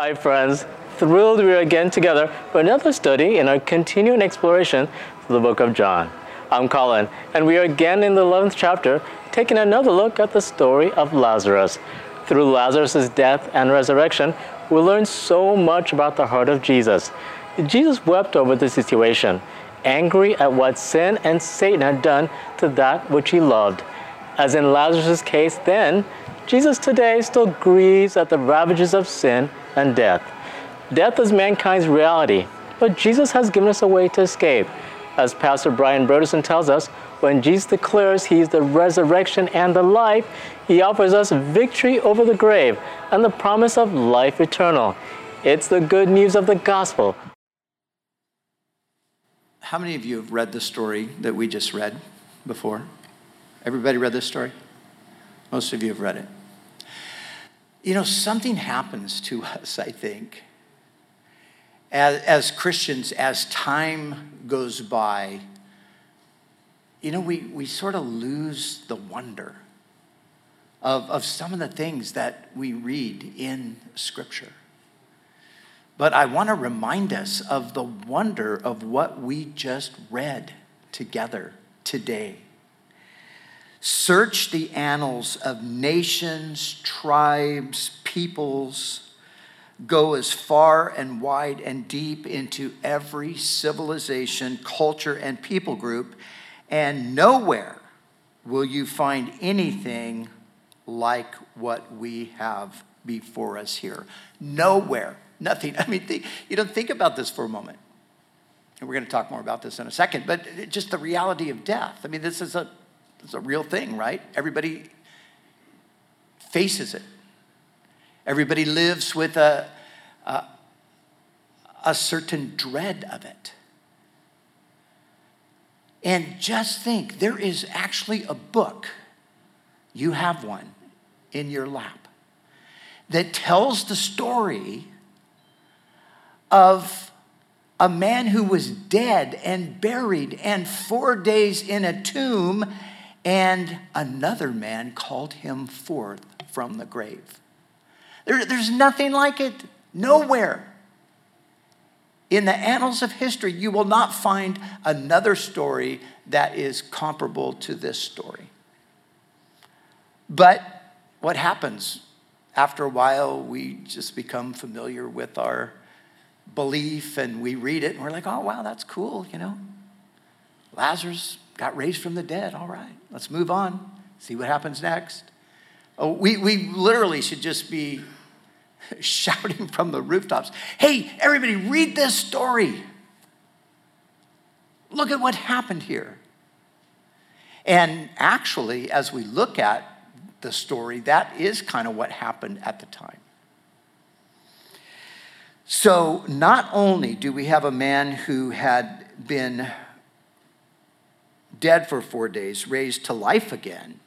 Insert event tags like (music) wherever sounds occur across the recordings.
Hi, friends. Thrilled we are again together for another study in our continuing exploration through the book of John. I'm Colin, and we are again in the 11th chapter, taking another look at the story of Lazarus. Through Lazarus' death and resurrection, we learn so much about the heart of Jesus. Jesus wept over the situation, angry at what sin and Satan had done to that which he loved. As in Lazarus' case then, Jesus today still grieves at the ravages of sin and death. Death is mankind's reality, but Jesus has given us a way to escape. As Pastor Brian Brodersen tells us, when Jesus declares he is the resurrection and the life, he offers us victory over the grave and the promise of life eternal. It's the good news of the gospel. How many of you have read the story that we just read before? Everybody read this story? Most of you have read it. You know, something happens to (laughs) us, I think, as, as Christians, as time goes by. You know, we, we sort of lose the wonder of, of some of the things that we read in Scripture. But I want to remind us of the wonder of what we just read together today. Search the annals of nations, tribes, peoples. Go as far and wide and deep into every civilization, culture, and people group, and nowhere will you find anything like what we have before us here. Nowhere. Nothing. (laughs) I mean, think, you don't think about this for a moment. And we're going to talk more about this in a second, but just the reality of death. I mean, this is a it's a real thing, right? Everybody faces it. Everybody lives with a, a, a certain dread of it. And just think there is actually a book, you have one in your lap, that tells the story of a man who was dead and buried and four days in a tomb and another man called him forth from the grave. There, there's nothing like it, nowhere. In the annals of history, you will not find another story that is comparable to this story. But what happens? After a while, we just become familiar with our belief and we read it and we're like, oh, wow, that's cool, you know. Lazarus got raised from the dead. All right, let's move on, see what happens next. Oh, we, we literally should just be (laughs) shouting from the rooftops hey, everybody, read this story. Look at what happened here. And actually, as we look at the story, that is kind of what happened at the time. So, not only do we have a man who had been dead for four days, raised to life again.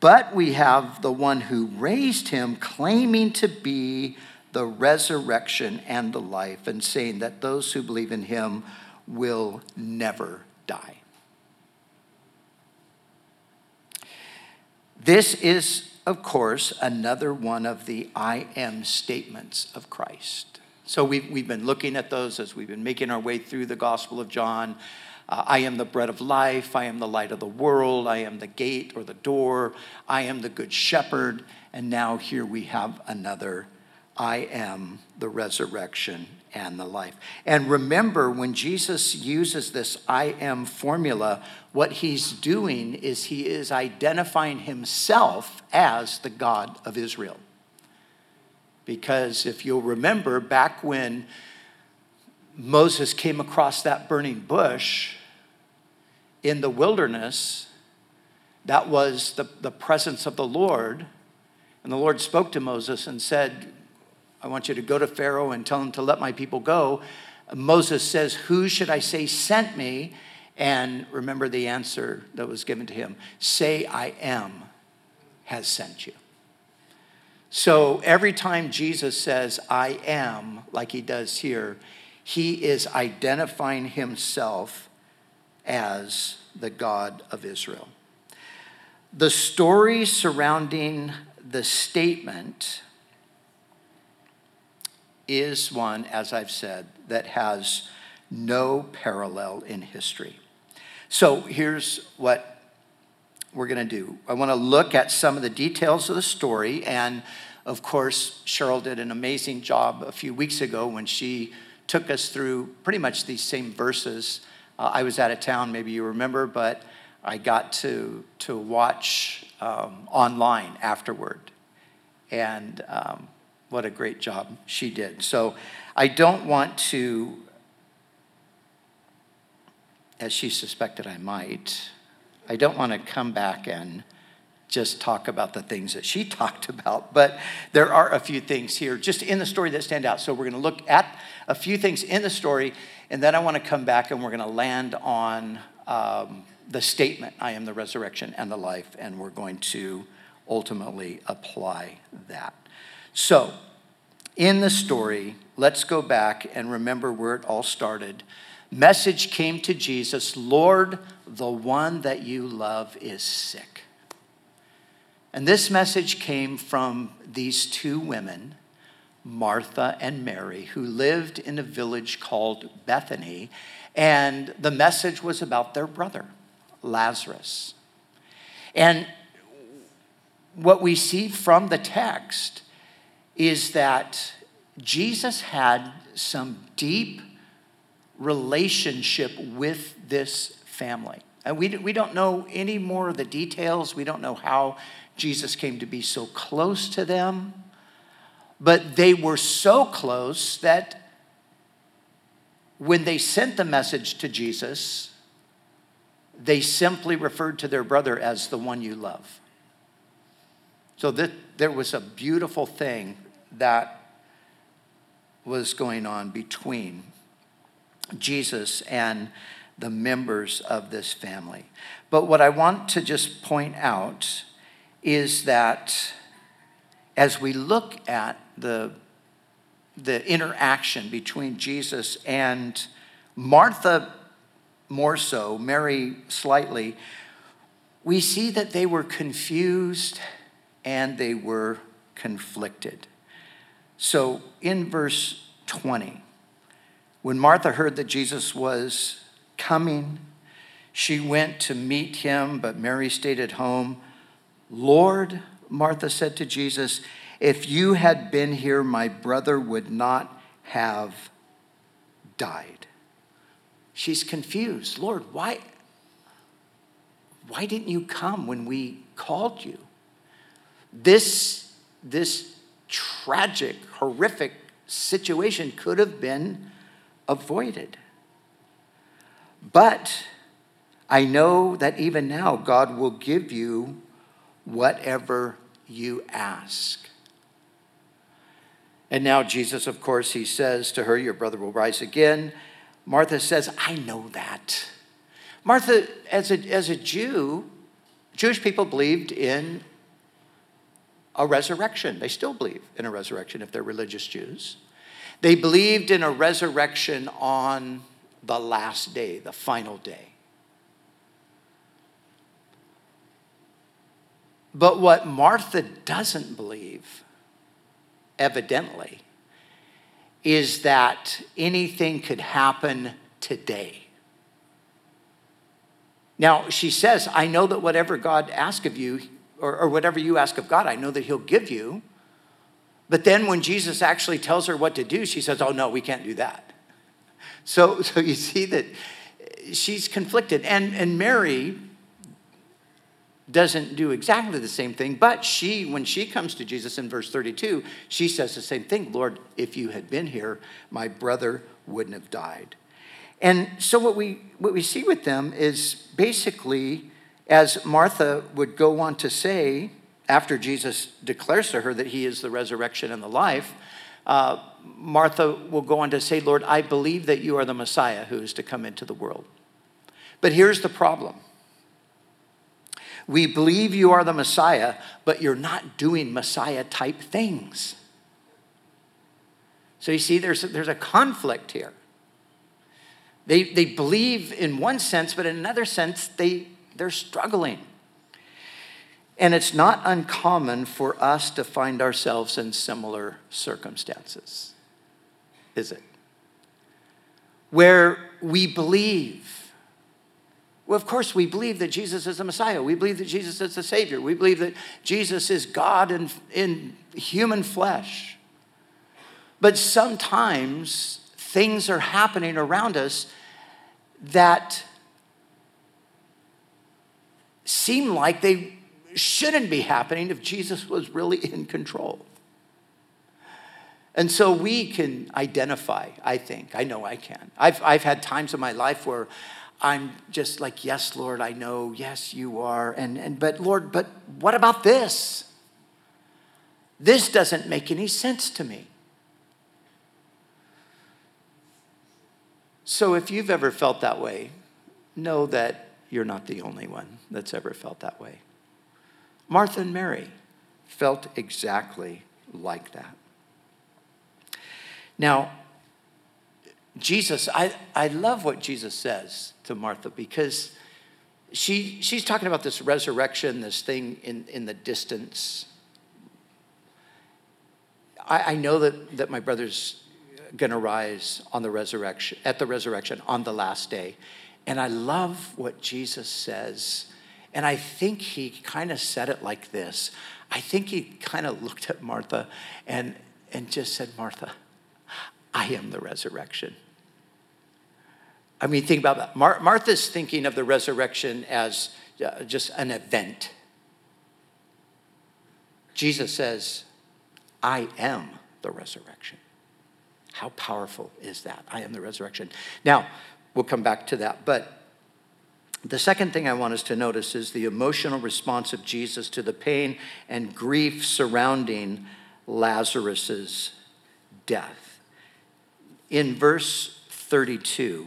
But we have the one who raised him claiming to be the resurrection and the life, and saying that those who believe in him will never die. This is, of course, another one of the I am statements of Christ. So we've, we've been looking at those as we've been making our way through the Gospel of John. Uh, I am the bread of life. I am the light of the world. I am the gate or the door. I am the good shepherd. And now here we have another I am the resurrection and the life. And remember, when Jesus uses this I am formula, what he's doing is he is identifying himself as the God of Israel. Because if you'll remember, back when Moses came across that burning bush in the wilderness, that was the, the presence of the Lord. And the Lord spoke to Moses and said, I want you to go to Pharaoh and tell him to let my people go. Moses says, Who should I say sent me? And remember the answer that was given to him Say, I am, has sent you. So every time Jesus says, I am, like he does here, he is identifying himself as the God of Israel. The story surrounding the statement is one, as I've said, that has no parallel in history. So here's what we're going to do I want to look at some of the details of the story. And of course, Cheryl did an amazing job a few weeks ago when she took us through pretty much these same verses. Uh, I was out of town, maybe you remember, but I got to, to watch um, online afterward. And um, what a great job she did. So I don't want to, as she suspected I might, I don't want to come back and just talk about the things that she (laughs) talked about, but there are a few things here just in the story that stand out. So we're going to look at a few things in the story, and then I want to come back and we're going to land on um, the statement, I am the resurrection and the life, and we're going to ultimately apply that. So, in the story, let's go back and remember where it all started. Message came to Jesus Lord, the one that you love is sick. And this message came from these two women, Martha and Mary, who lived in a village called Bethany. And the message was about their brother, Lazarus. And what we see from the text is that Jesus had some deep relationship with this family. And we, we don't know any more of the details. We don't know how Jesus came to be so close to them. But they were so close that when they sent the message to Jesus, they simply referred to their brother as the one you love. So that there was a beautiful thing that was going on between Jesus and the members of this family. But what I want to just point out is that as we look at the, the interaction between Jesus and Martha, more so, Mary slightly, we see that they were confused and they were conflicted. So in verse 20, when Martha heard that Jesus was coming, she went to meet him, but Mary stayed at home. Lord, Martha said to Jesus, if you had been here, my brother would not have died. She's confused. Lord, why, why didn't you come when we called you? This, this tragic, horrific situation could have been avoided. But I know that even now God will give you whatever you ask. And now, Jesus, of course, he says to her, Your brother will rise again. Martha says, I know that. Martha, as a, as a Jew, Jewish people believed in a resurrection. They still believe in a resurrection if they're religious Jews. They believed in a resurrection on the last day, the final day. But what Martha doesn't believe, evidently, is that anything could happen today. Now, she says, I know that whatever God asks of you, or, or whatever you ask of God, I know that He'll give you. But then when Jesus actually tells her what to do, she says, Oh, no, we can't do that. So, (laughs) so you see that she's conflicted. And, and Mary doesn't do exactly the same thing, but she, when she comes to Jesus in verse 32, she says the same thing Lord, if you had been here, my brother wouldn't have died. And so what we, what we see with them is basically as Martha would go on to say, after Jesus declares to her that he is the resurrection and the life, uh, Martha will go on to say, Lord, I believe that you are the Messiah who is to come into the world. But here's the problem we believe you are the Messiah, but you're not doing Messiah type things. So you see, there's, there's a conflict here. They, they believe in one sense, but in another sense, they they're struggling. And it's not uncommon for us to find ourselves in similar circumstances. is it? Where we believe. Well, of course, we believe that Jesus is the Messiah. We believe that Jesus is the Savior. We believe that Jesus is God in, in human flesh. But sometimes things are happening around us that seem like they shouldn't be happening if Jesus was really (laughs) in control. And so we can identify, I think. I know I can. I've, I've had times in my life where I'm just like, yes, Lord, I know, yes, you are. And, and but Lord, but what about this? This doesn't make any sense to me. So if you've ever felt that way, know that you're not the only one that's ever felt that way. Martha and Mary felt exactly like that. Now, Jesus, I, I love what Jesus says to Martha because she, she's talking about this resurrection, this thing in, in the distance. I, I know that, that my brother's going to rise on the resurrection, at the resurrection on the last day. And I love what Jesus says. And I think he kind of said it like this. I think he kind of looked at Martha and, and just said, Martha, I am the resurrection. I mean, think about that. Mar- Martha's thinking of the resurrection as uh, just an event. Jesus says, I am the resurrection. How powerful is that? I am the resurrection. Now, we'll come back to that. But the second thing I want us to notice is the emotional response of Jesus to the pain and grief surrounding Lazarus's death in verse 32,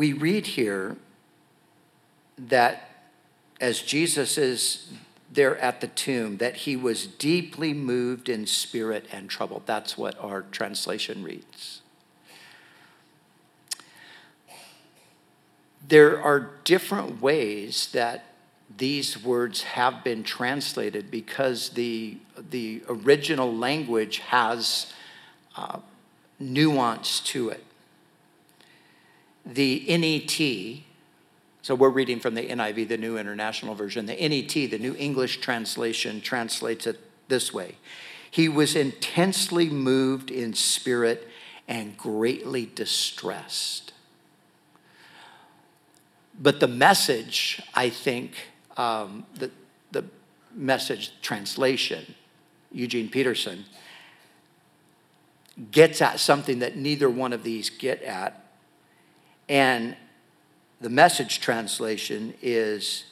We read here that as Jesus is there at the tomb, that he was deeply moved in spirit and troubled. That's what our translation reads. There are different ways that these words have been translated because the, the original language has uh, nuance to it. The NET, so we're reading from the NIV, the New International Version. The NET, the New English Translation, translates it this way He was intensely moved in spirit and greatly distressed. But the message, I think, um, the, the message translation, Eugene Peterson, gets at something that neither one of these get at. And the message translation is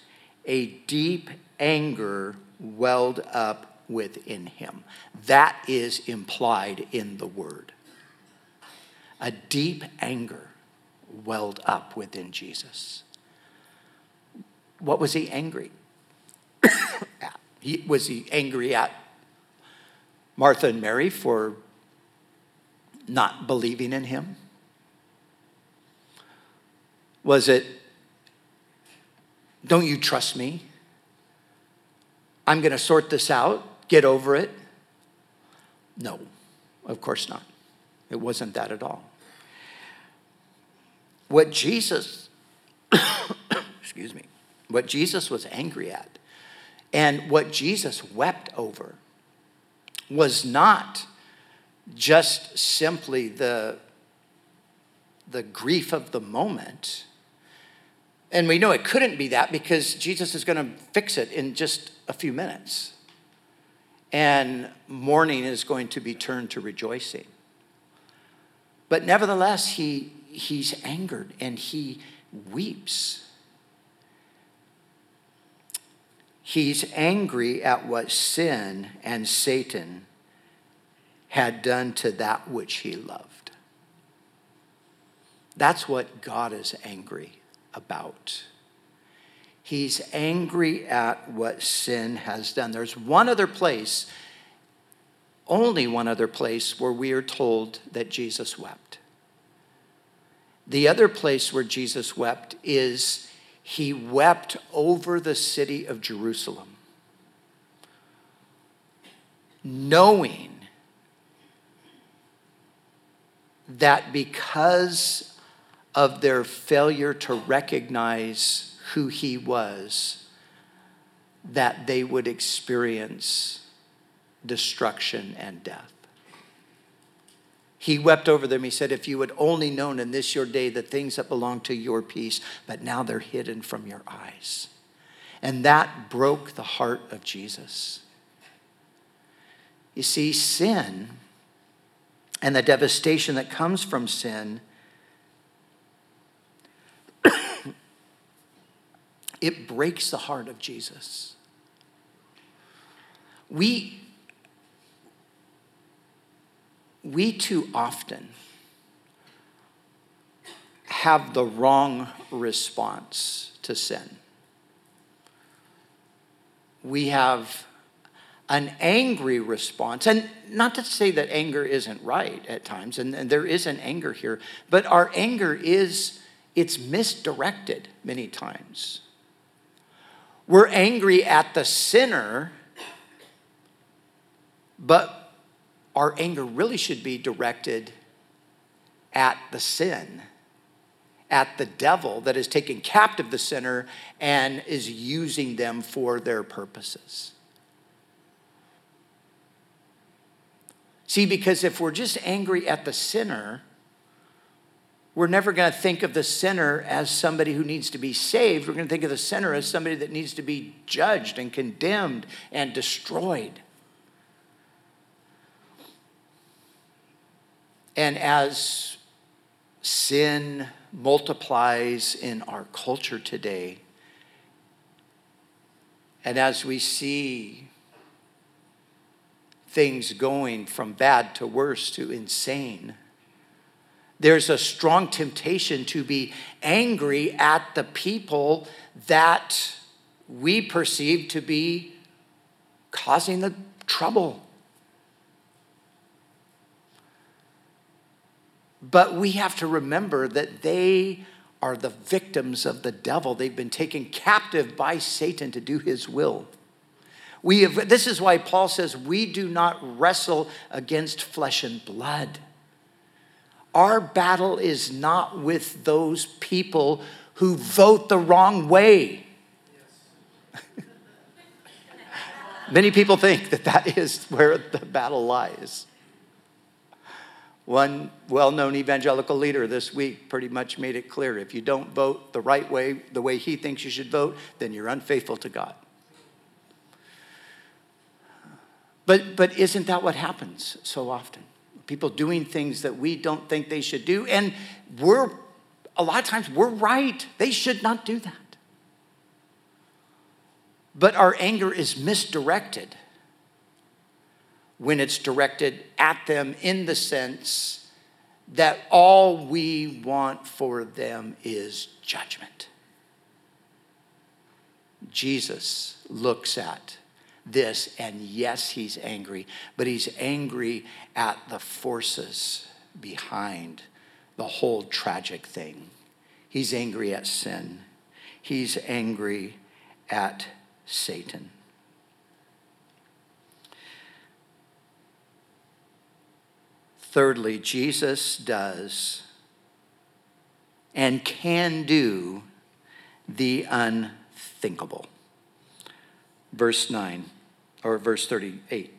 a deep anger welled up within him. That is implied in the word. A deep anger welled up within Jesus. What was he angry (coughs) at? He, was he angry at Martha and Mary for not believing in him? Was it, don't you trust me? I'm going to sort this out, get over it? No, of course not. It wasn't that at all. What Jesus, (coughs) excuse me, what Jesus was angry at and what Jesus wept over was not just simply the, the grief of the moment. And we know it couldn't be that because Jesus is going to fix it in just a few minutes. And mourning is going to be turned to rejoicing. But nevertheless, he, he's angered and he weeps He's angry at what sin and Satan had done to that which he loved. That's what God is angry about. He's angry at what sin has done. There's one other place, only one other place, where we are told that Jesus wept. The other place where Jesus wept is he wept over the city of Jerusalem, knowing that because of their failure to recognize who he was, that they would experience destruction and death. He wept over them. He said, If you had only known in this your day the things that belong to your peace, but now they're hidden from your eyes. And that broke the heart of Jesus. You see, sin and the devastation that comes from sin, it breaks the heart of Jesus. We, we too often have the wrong response to sin. We have an angry response. And not to say that anger isn't right at times, and, and there is an anger here, but our anger is, it's misdirected many times. We're angry at the sinner, but our anger really should be directed at the sin, at the devil that has taken captive the sinner and is using them for their purposes. See, because if we're just angry at the sinner, we're never going to think of the sinner as somebody who needs to be saved. We're going to think of the sinner as somebody that needs to be judged and condemned and destroyed. And as sin multiplies in our culture today, and as we see things going from bad to worse to insane. There's a strong temptation to be angry at the people that we perceive to be causing the trouble. But we have to remember that they are the victims of the devil. They've been taken captive by Satan to do his will. We have, this is why Paul says we do not wrestle against flesh and blood. Our battle is not with those people who vote the wrong way. (laughs) Many people think that that is where the battle lies. One well known evangelical leader this week pretty much made it clear if you don't vote the right way, the way he thinks you should vote, then you're unfaithful to God. But, but isn't that what happens so often? People doing things that we don't think they should do, and we're, a lot of times, we're right. They should not do that. But our anger is misdirected when it's directed at them in the sense that all we want for them is judgment. Jesus looks at this, and yes, he's angry, but he's angry at the forces behind the whole tragic thing. He's angry at sin, he's angry at Satan. Thirdly, Jesus does and can do the unthinkable. Verse 9 or verse 38.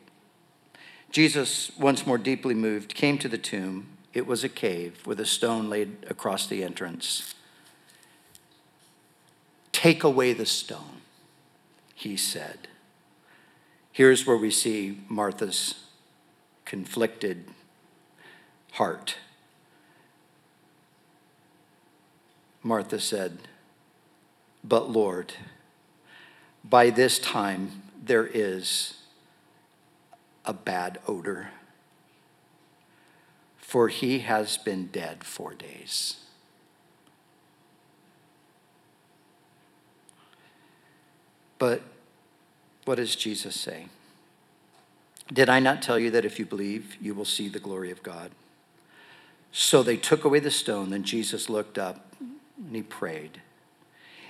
Jesus, once more deeply moved, came to the tomb. It was a cave with a stone laid across the entrance. Take away the stone, he said. Here's where we see Martha's conflicted heart. Martha said, But Lord, By this time, there is a bad odor, for he has been dead four days. But what does Jesus say? Did I not tell you that if you believe, you will see the glory of God? So they took away the stone. Then Jesus looked up and he prayed.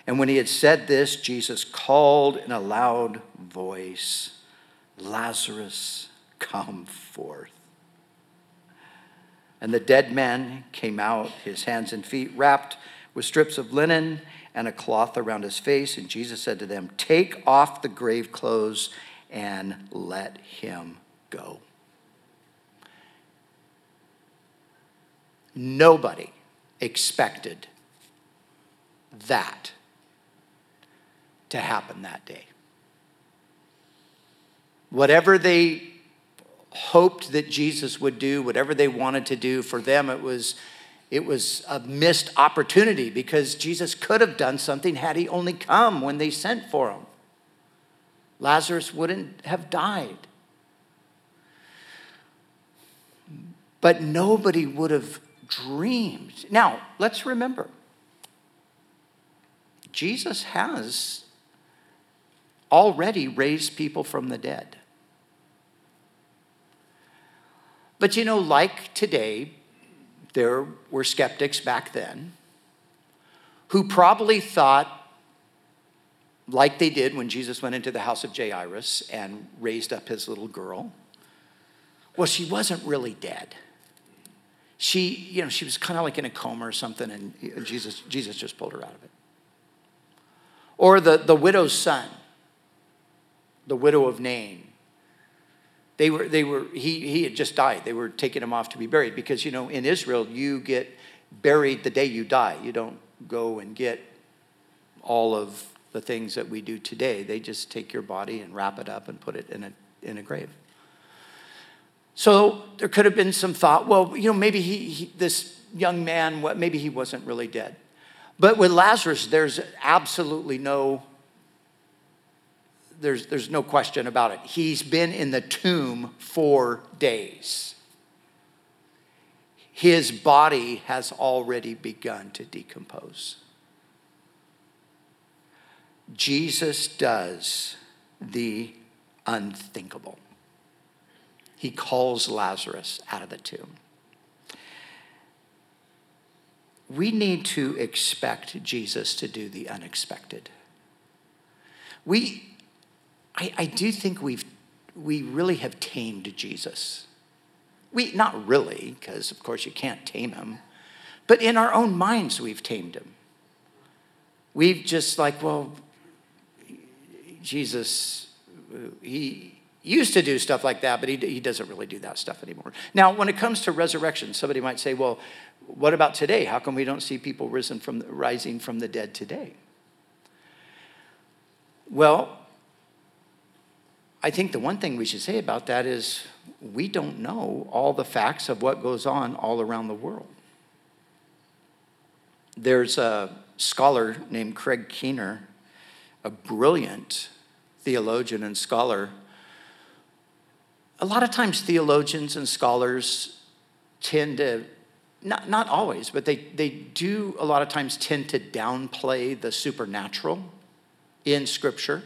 And when he had said this, Jesus called in a loud voice, Lazarus, come forth. And the dead man came out, his hands and feet wrapped with strips of linen and a cloth around his face. And Jesus said to them, Take off the grave clothes and let him go. Nobody expected that to happen that day. Whatever they hoped that Jesus would do, whatever they wanted to do, for them it was it was a missed opportunity because Jesus could have done something had he only come when they sent for him. Lazarus wouldn't have died. But nobody would have dreamed. Now, let's remember Jesus has already raised people from the dead. But you know, like today, there were skeptics back then who probably thought, like they did when Jesus went into the house of Jairus and raised up his little girl, well, she wasn't really dead. She, you know, she was kind of like in a coma or something, and Jesus, Jesus just pulled her out of it. Or the, the widow's son, the widow of Nain. They were, they were, he, he had just died. They were taking him off to be buried because, you know, in Israel, you get buried the day you die. You don't go and get all of the things that we do today. They just take your body and wrap it up and put it in a, in a grave. So there could have been some thought, well, you know, maybe he, he this young man, maybe he wasn't really dead. But with Lazarus, there's absolutely no there's, there's no question about it. He's been in the tomb for days. His body has already begun to decompose. Jesus does the unthinkable. He calls Lazarus out of the tomb. We need to expect Jesus to do the unexpected. We, I, I do think we've, we really have tamed Jesus. We, not really, because of course you can't tame him, but in our own minds we've tamed him. We've just like, well, Jesus, he used to do stuff like that, but he, he doesn't really do that stuff anymore. Now, when it comes to resurrection, somebody might say, well, what about today? How come we don't see people risen from, rising from the dead today? Well, I think the one thing we should say about that is we don't know all the facts of what goes on all around the world. There's a scholar named Craig Keener, a brilliant theologian and scholar. A lot of times, theologians and scholars tend to, not, not always, but they, they do a lot of times tend to downplay the supernatural in Scripture.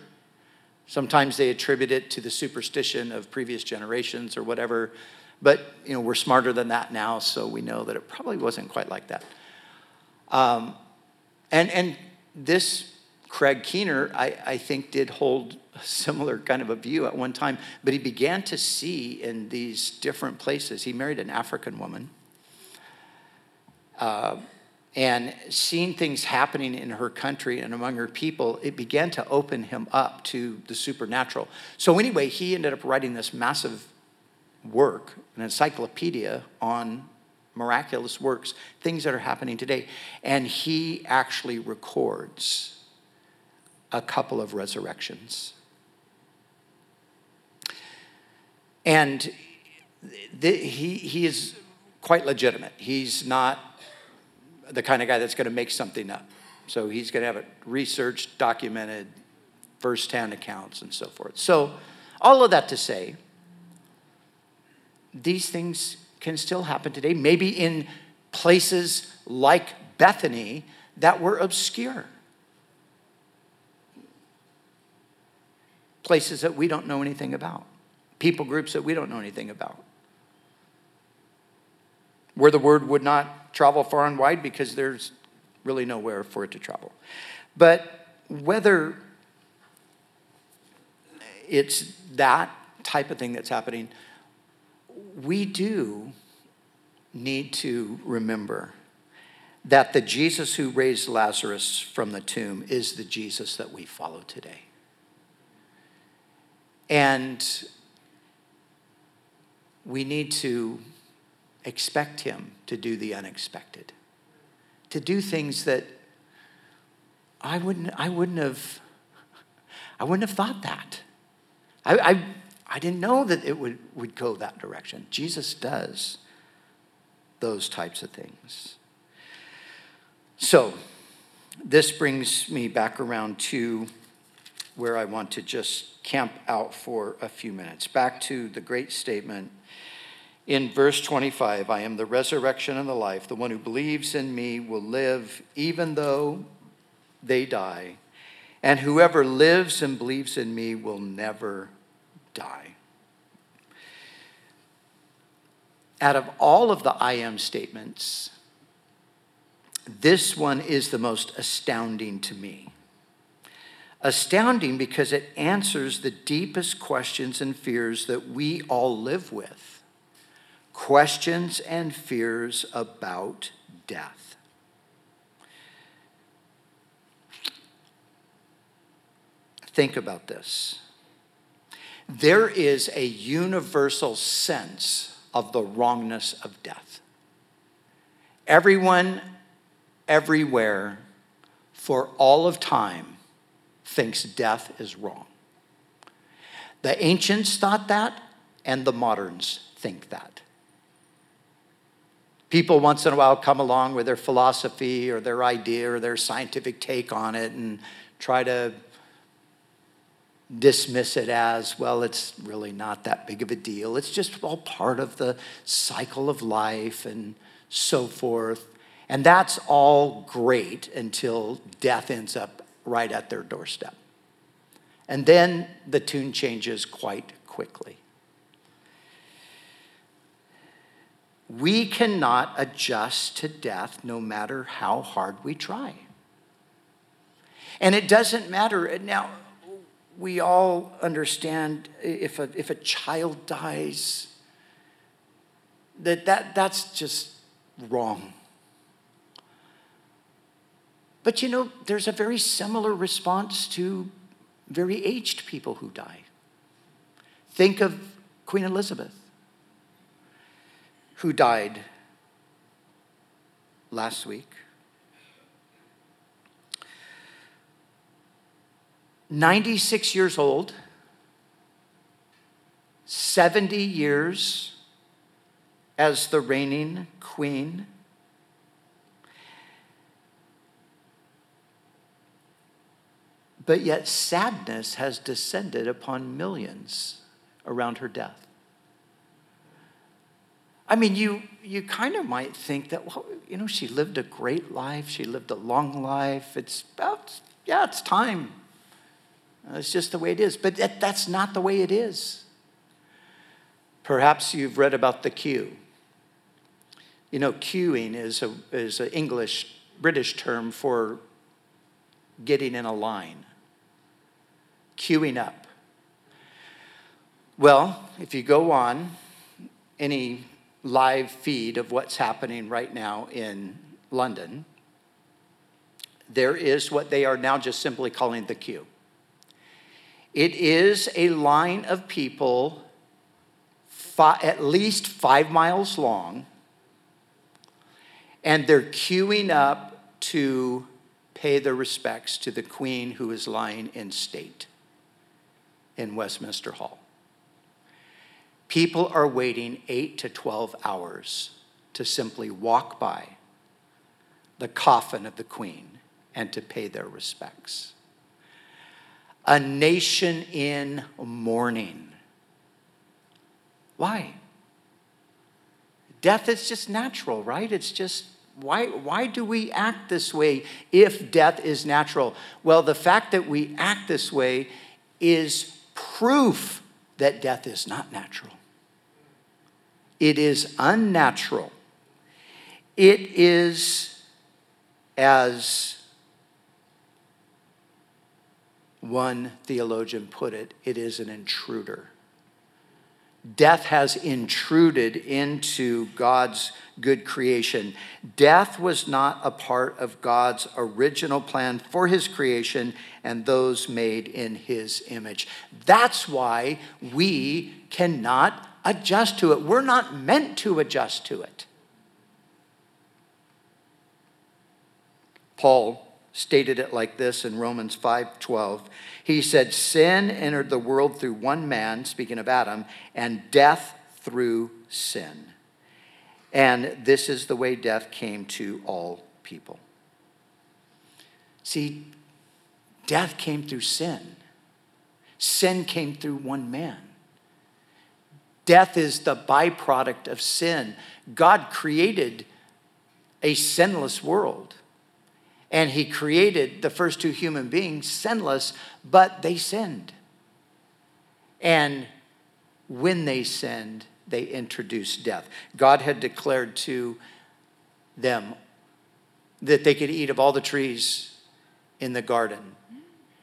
Sometimes they attribute it to the superstition of previous generations or whatever. But you know, we're smarter than that now, so we know that it probably wasn't quite like that. Um, and, and this Craig Keener, I, I think, did hold a similar kind of a view at one time, but he began to see in these different places. He married an African woman. Uh, and seeing things happening in her country and among her people, it began to open him up to the supernatural. So, anyway, he ended up writing this massive work, an encyclopedia on miraculous works, things that are happening today. And he actually records a couple of resurrections. And the, he, he is quite legitimate. He's not the kind of guy that's going to make something up. So he's going to have it researched, documented, firsthand accounts and so forth. So, all of that to say, these things can still happen today, maybe in places like Bethany that were obscure. Places that we don't know anything about, people groups that we don't know anything about. Where the word would not travel far and wide because there's really nowhere for it to travel. But whether it's that type of thing that's happening, we do need to remember that the Jesus who raised Lazarus from the tomb is the Jesus that we follow today. And we need to expect him to do the unexpected, to do things that I wouldn't, I wouldn't have, (laughs) I wouldn't have thought that. I, I, I didn't know that it would, would go that direction. Jesus does those types of things. So, this brings me back around to where I want to just camp out for a few minutes. Back to the great statement in verse 25 I am the resurrection and the life. The one who believes in me will live even though they die. And whoever lives and believes in me will never die. Out of all of the I am statements, this one is the most astounding to me. Astounding because it answers the deepest questions and fears that we all live with questions and fears about death. Think about this. There is a universal sense of the wrongness of death. Everyone, everywhere, for all of time, thinks death is wrong. The ancients thought that, and the moderns think that. People once in a while come along with their philosophy or their idea or their scientific take on it and try to dismiss it as, well, it's really not that big of a deal. It's just all part of the cycle of life and so forth. And that's all great until death ends up right at their doorstep. And then the tune changes quite quickly. We cannot adjust to death no matter how hard we try. And it doesn't matter. Now, we all understand if a, if a child dies, that, that that's just wrong. But you know, there's a very similar response to very aged people who die. Think of Queen Elizabeth, who died last week. 96 years old, 70 years as the reigning queen. But yet, sadness has descended upon millions around her death. I mean, you, you kind of might think that, well, you know, she lived a great life, she lived a long life. It's about, yeah, it's time uh, it's just the way it is. But that, that's not the way it is. Perhaps you've read about the queue. You know, queuing is a is an English British term for getting in a line. Queuing up. Well, if you go on any live feed of what's happening right now in London, there is what they are now just simply calling the queue. It is a line of people at least five miles long, and they're queuing up to pay their respects to the Queen who is lying in state in Westminster Hall. People are waiting eight to 12 hours to simply walk by the coffin of the Queen and to pay their respects. a nation in mourning. Why? Death is just natural, right? It's just why, why do we act this way if death is natural? Well, the fact that we act this way is proof that death is not natural. It is unnatural. It is, as one theologian put it, it is an intruder. Death has intruded into God's good creation. Death was not a part of God's original plan for his creation and those made in his image. That's why we cannot adjust to it. We're not meant to adjust to it. Paul stated it like this in Romans 5:12. He said, "Sin entered the world through one man, speaking of Adam, and death through sin." And this is the way death came to all people. See, death came through sin. Sin came through one man. Death is the byproduct of sin. God created a sinless world. And he created the first two human beings sinless, but they sinned. And when they sinned, they introduced death. God had declared to them that they could eat of all the trees in the garden,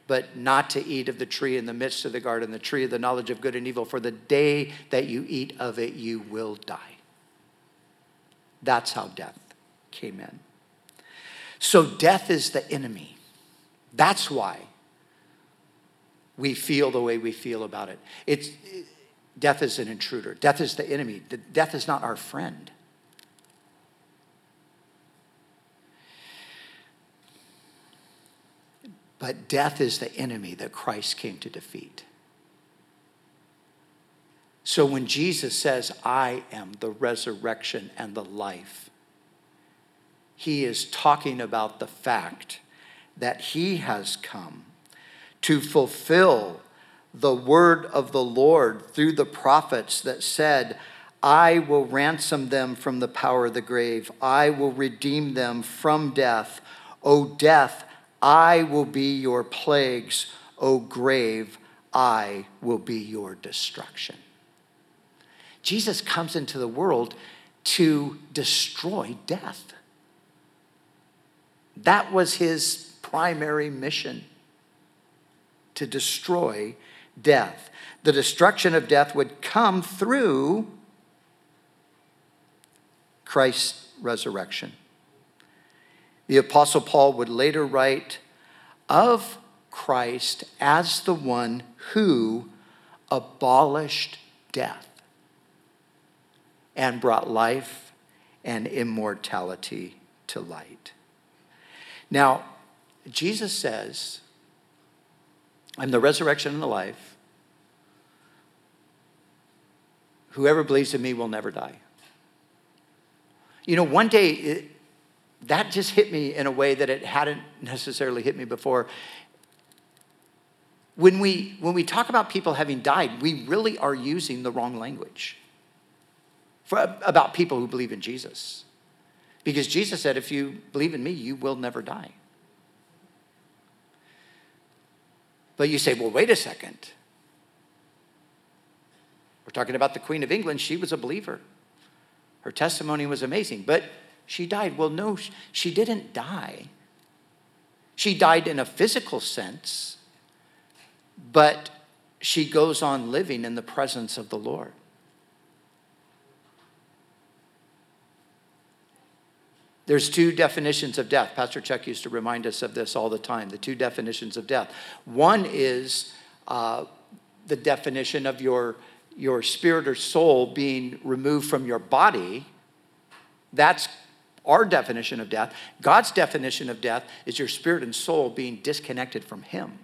but not to eat of the tree in the midst of the garden, the tree of the knowledge of good and evil, for the day that you eat of it, you will die. That's how death came in. So, death is the enemy. That's why we feel the way we feel about it. It's, death is an intruder, death is the enemy, death is not our friend. But death is the enemy that Christ came to defeat. So when Jesus says, I am the resurrection and the life, he is talking about the fact that he has come to fulfill the word of the Lord through the prophets that said, I will ransom them from the power of the grave. I will redeem them from death. O death, I will be your plagues. O grave, I will be your destruction. Jesus comes into the world to destroy death. That was his primary mission to destroy death. The destruction of death would come through Christ's resurrection. The Apostle Paul would later write of Christ as the one who abolished death and brought life and immortality to light. Now, Jesus says, I'm the resurrection and the life. Whoever believes in me will never die. You know, one day that just hit me in a way that it hadn't necessarily hit me before. When we, when we talk about people having died, we really are using the wrong language for, about people who believe in Jesus. Because Jesus said, if you believe in me, you will never die. But you say, well, wait a second. We're talking about the Queen of England. She was a believer. Her testimony was amazing, but she died. Well, no, she didn't die. She died in a physical sense, but she goes on living in the presence of the Lord. There's two definitions of death. Pastor Chuck used to remind us of this all the time the two definitions of death. One is uh, the definition of your, your spirit or soul being removed from your body. That's our definition of death. God's definition of death is your spirit and soul being disconnected from Him.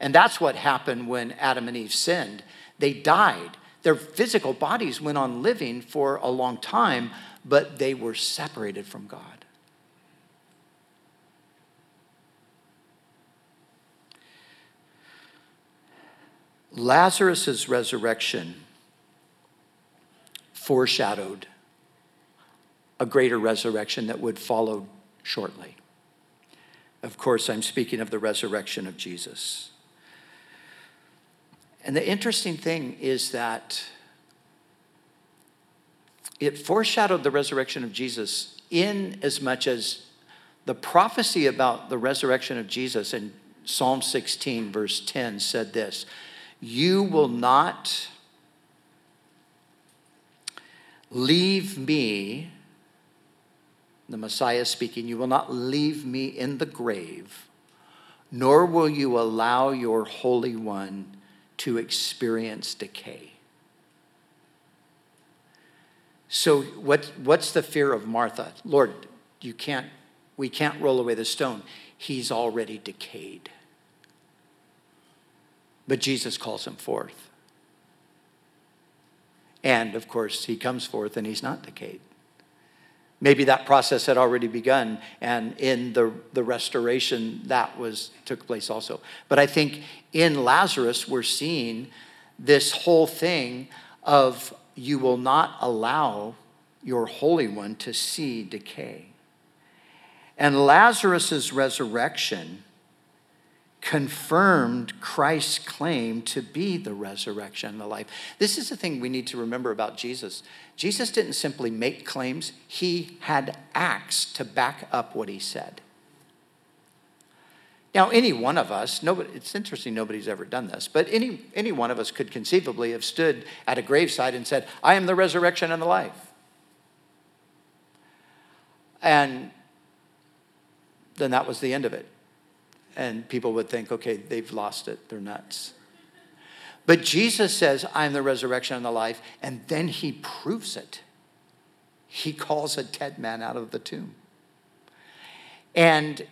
And that's what happened when Adam and Eve sinned. They died. Their physical bodies went on living for a long time, but they were separated from God. Lazarus' resurrection foreshadowed a greater resurrection that would follow shortly. Of course, I'm speaking of the resurrection of Jesus. And the interesting thing is that it foreshadowed the resurrection of Jesus in as much as the prophecy about the resurrection of Jesus in Psalm 16, verse 10, said this You will not leave me, the Messiah speaking, you will not leave me in the grave, nor will you allow your Holy One to experience decay. So, what, what's the fear of Martha? Lord, you can't, we can't roll away the stone. He's already decayed. But Jesus calls him forth. And of course, he comes forth and he's not decayed. Maybe that process had already begun, and in the, the restoration, that was took place also. But I think in Lazarus, we're seeing this whole thing of you will not allow your Holy One to see decay. And Lazarus' resurrection confirmed Christ's claim to be the resurrection and the life. This is the thing we need to remember about Jesus. Jesus didn't simply make claims, he had acts to back up what he said. Now, any one of us, nobody, it's interesting nobody's ever done this, but any, any one of us could conceivably have stood at a graveside and said, I am the resurrection and the life. And then that was the end of it and people would think, okay, they've lost it, they're nuts. But Jesus says, I'm the resurrection and the life, and then he proves it. He calls a dead man out of the tomb. And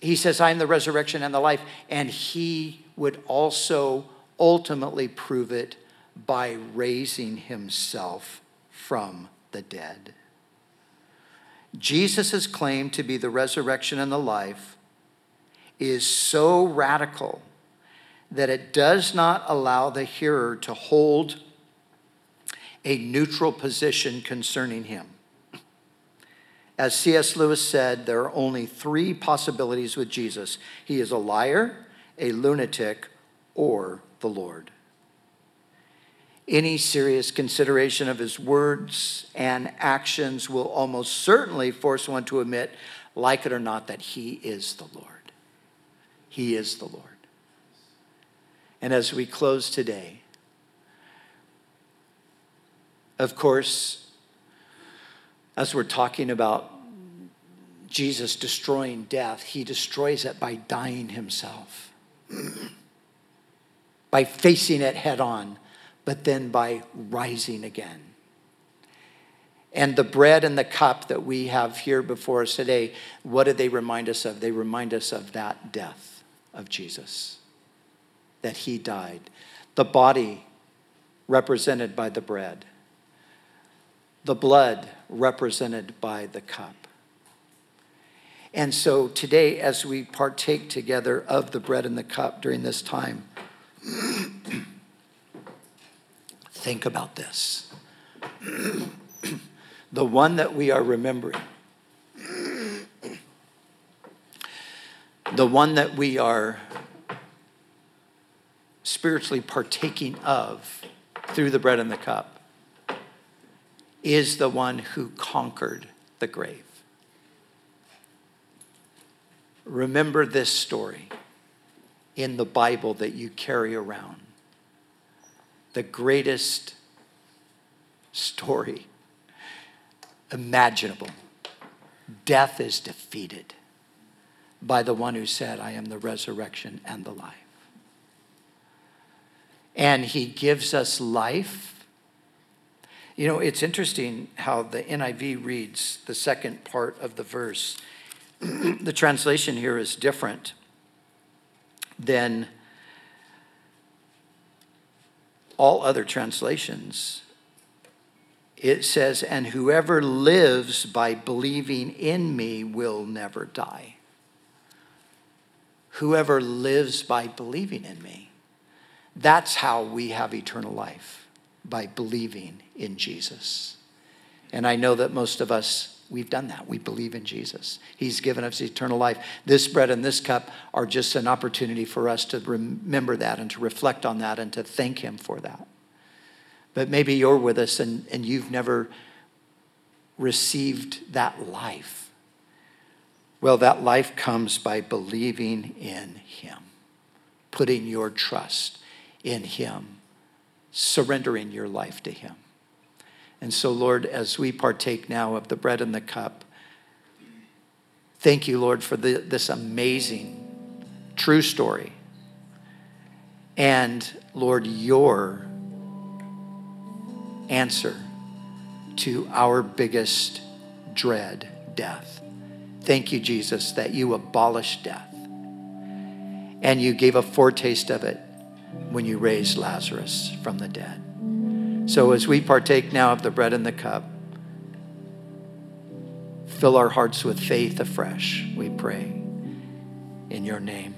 he says, I'm the resurrection and the life, and he would also ultimately prove it by raising himself from the dead. Jesus' claim to be the resurrection and the life is so radical that it does not allow the hearer to hold a neutral position concerning him. As C.S. Lewis said, there are only three possibilities with Jesus he is a liar, a lunatic, or the Lord. Any serious consideration of his words and actions will almost certainly force one to admit, like it or not, that he is the Lord. He is the Lord. And as we close today, of course, as we're talking about Jesus destroying death, he destroys it by dying himself, (clears throat) by facing it head on, but then by rising again. And the bread and the cup that we have here before us today, what do they remind us of? They remind us of that death of Jesus, that he died. The body represented by the bread, the blood represented by the cup. And so today, as we partake together of the bread and the cup during this time, (clears throat) think about this. (clears throat) the one that we are remembering the one that we are spiritually partaking of through the bread and the cup is the one who conquered the grave. Remember this story in the Bible that you carry around. The greatest story imaginable. Death is defeated by the one who said, I am the resurrection and the life. And he gives us life. You know, it's interesting how the NIV reads the second part of the verse. (clears throat) the translation here is different than all other translations. It says, And whoever lives by believing in me will never die whoever lives by believing in me. That's how we have eternal life, by believing in Jesus. And I know that most of us, we've done that. We believe in Jesus. He's given us eternal life. This bread and this cup are just an opportunity for us to remember that and to reflect on that and to thank Him for that. But maybe you're with us and, and you've never received that life. Well, that life comes by believing in Him, putting your trust in Him, surrendering your life to Him. And so, Lord, as we partake now of the bread and the cup, thank you, Lord, for the, this amazing, true story. And, Lord, your answer to our biggest dread, death. Thank you, Jesus, that you abolished death. And you gave a foretaste of it when you raised Lazarus from the dead. So as we partake now of the bread and the cup, fill our hearts with faith afresh, we pray. In your name.